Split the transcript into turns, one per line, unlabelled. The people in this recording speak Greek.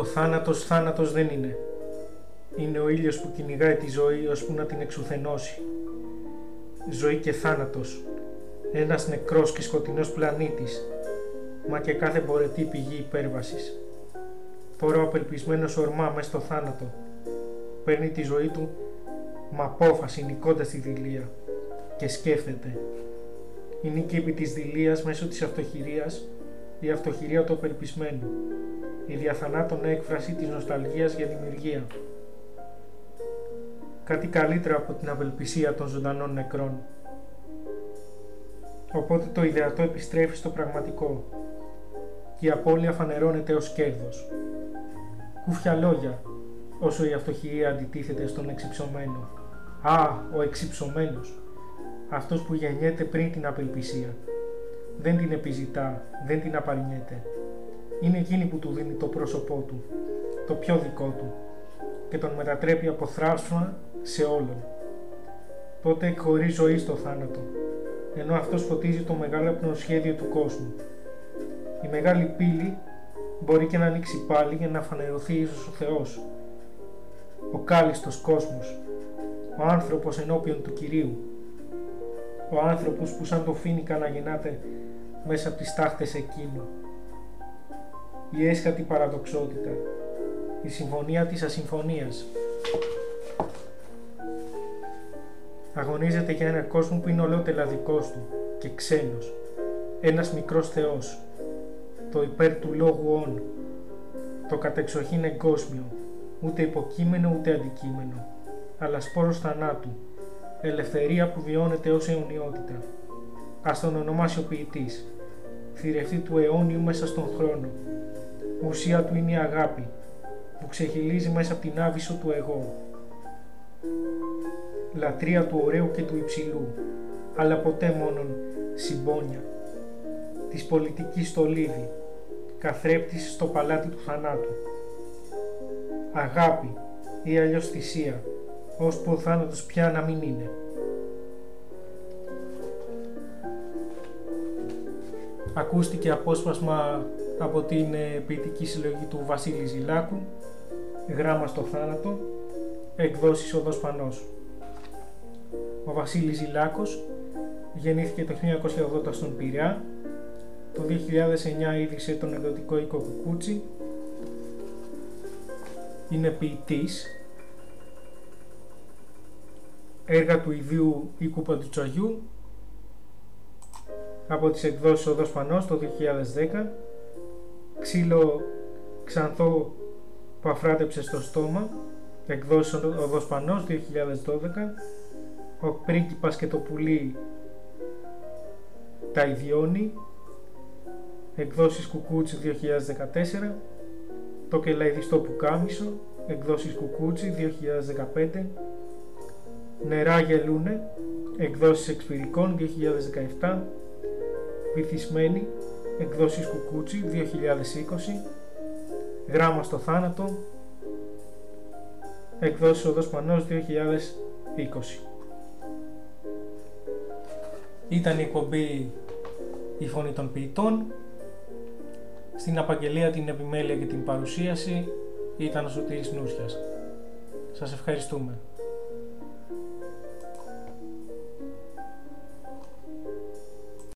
θάνατος θάνατος δεν είναι. Είναι ο ήλιος που κυνηγάει τη ζωή ώσπου να την εξουθενώσει. Ζωή και θάνατος. Ένας νεκρός και σκοτεινός πλανήτης, μα και κάθε μπορετή πηγή υπέρβασης. Τώρα ο απελπισμένος ορμά μες στο θάνατο. Παίρνει τη ζωή του με απόφαση νικώντας τη δηλία και σκέφτεται. Η νίκη επί της δηλίας μέσω της αυτοχειρίας, η αυτοχειρία του απελπισμένου, η διαθανάτων έκφραση της νοσταλγίας για δημιουργία. Κάτι καλύτερο από την απελπισία των ζωντανών νεκρών. Οπότε το ιδεατό επιστρέφει στο πραγματικό και η απώλεια φανερώνεται ως κέρδος. Κούφια λόγια, όσο η αυτοχειρία αντιτίθεται στον εξυψωμένο. Α, ο εξυψωμένος αυτός που γεννιέται πριν την απελπισία. Δεν την επιζητά, δεν την απαρνιέται. Είναι εκείνη που του δίνει το πρόσωπό του, το πιο δικό του και τον μετατρέπει από θράψμα σε όλον. Τότε εκχωρεί ζωή στο θάνατο, ενώ αυτός φωτίζει το μεγάλο πνοσχέδιο του κόσμου. Η μεγάλη πύλη μπορεί και να ανοίξει πάλι για να φανερωθεί ίσως ο Θεός. Ο κάλιστος κόσμος, ο άνθρωπος ενώπιον του Κυρίου, ο άνθρωπος που σαν το φίνικα να γεννάται μέσα από τις τάχτες εκείνου. Η έσχατη παραδοξότητα, η συμφωνία της ασυμφωνίας. Αγωνίζεται για ένα κόσμο που είναι ολότελα δικός του και ξένος, ένας μικρός θεός, το υπέρ του λόγου όν, το κατεξοχήν εγκόσμιο, ούτε υποκείμενο ούτε αντικείμενο, αλλά σπόρος θανάτου, ελευθερία που βιώνεται ως αιωνιότητα. Ας τον ονομάσει ο ποιητής, θηρευτή του αιώνιου μέσα στον χρόνο. Ουσία του είναι η αγάπη, που ξεχυλίζει μέσα από την άβυσο του εγώ. Λατρεία του ωραίου και του υψηλού, αλλά ποτέ μόνον συμπόνια. Της πολιτικής στο λίδι, καθρέπτης στο παλάτι του θανάτου. Αγάπη ή αλλιώς θυσία, ώσπου ο θάνατος πια να μην είναι. Ακούστηκε απόσπασμα από την ε, ποιητική συλλογή του Βασίλη Ζηλάκου, «Γράμμα στο θάνατο», εκδόσεις Οδός Πανός. Ο Βασίλης Ζηλάκος γεννήθηκε το 1980 στον Πειραιά, το 2009 ίδρυσε τον εκδοτικό οίκο Κουκούτσι, είναι ποιητής έργα του ιδίου οίκου Παντουτσαγιού από τις εκδόσεις Οδός Πανός το 2010 Ξύλο Ξανθό που αφράτεψε στο στόμα εκδόσεις Οδός Πανός 2012 Ο πρίγκιπας και το πουλί Τα Ιδιώνει εκδόσεις Κουκούτσι 2014 Το κελαϊδιστό Πουκάμισο εκδόσεις Κουκούτσι 2015 Νερά γελούνε, εκδόσεις εξπυρικών 2017, Βυθισμένη, εκδόσεις Κουκούτσι 2020, Γράμμα στο θάνατο, εκδόσεις Οδός Πανός 2020. Ήταν η εκπομπή «Η Φωνή των Ποιητών». Στην απαγγελία, την επιμέλεια και την παρουσίαση ήταν ο Σωτήρης Νούσιας. Σας ευχαριστούμε.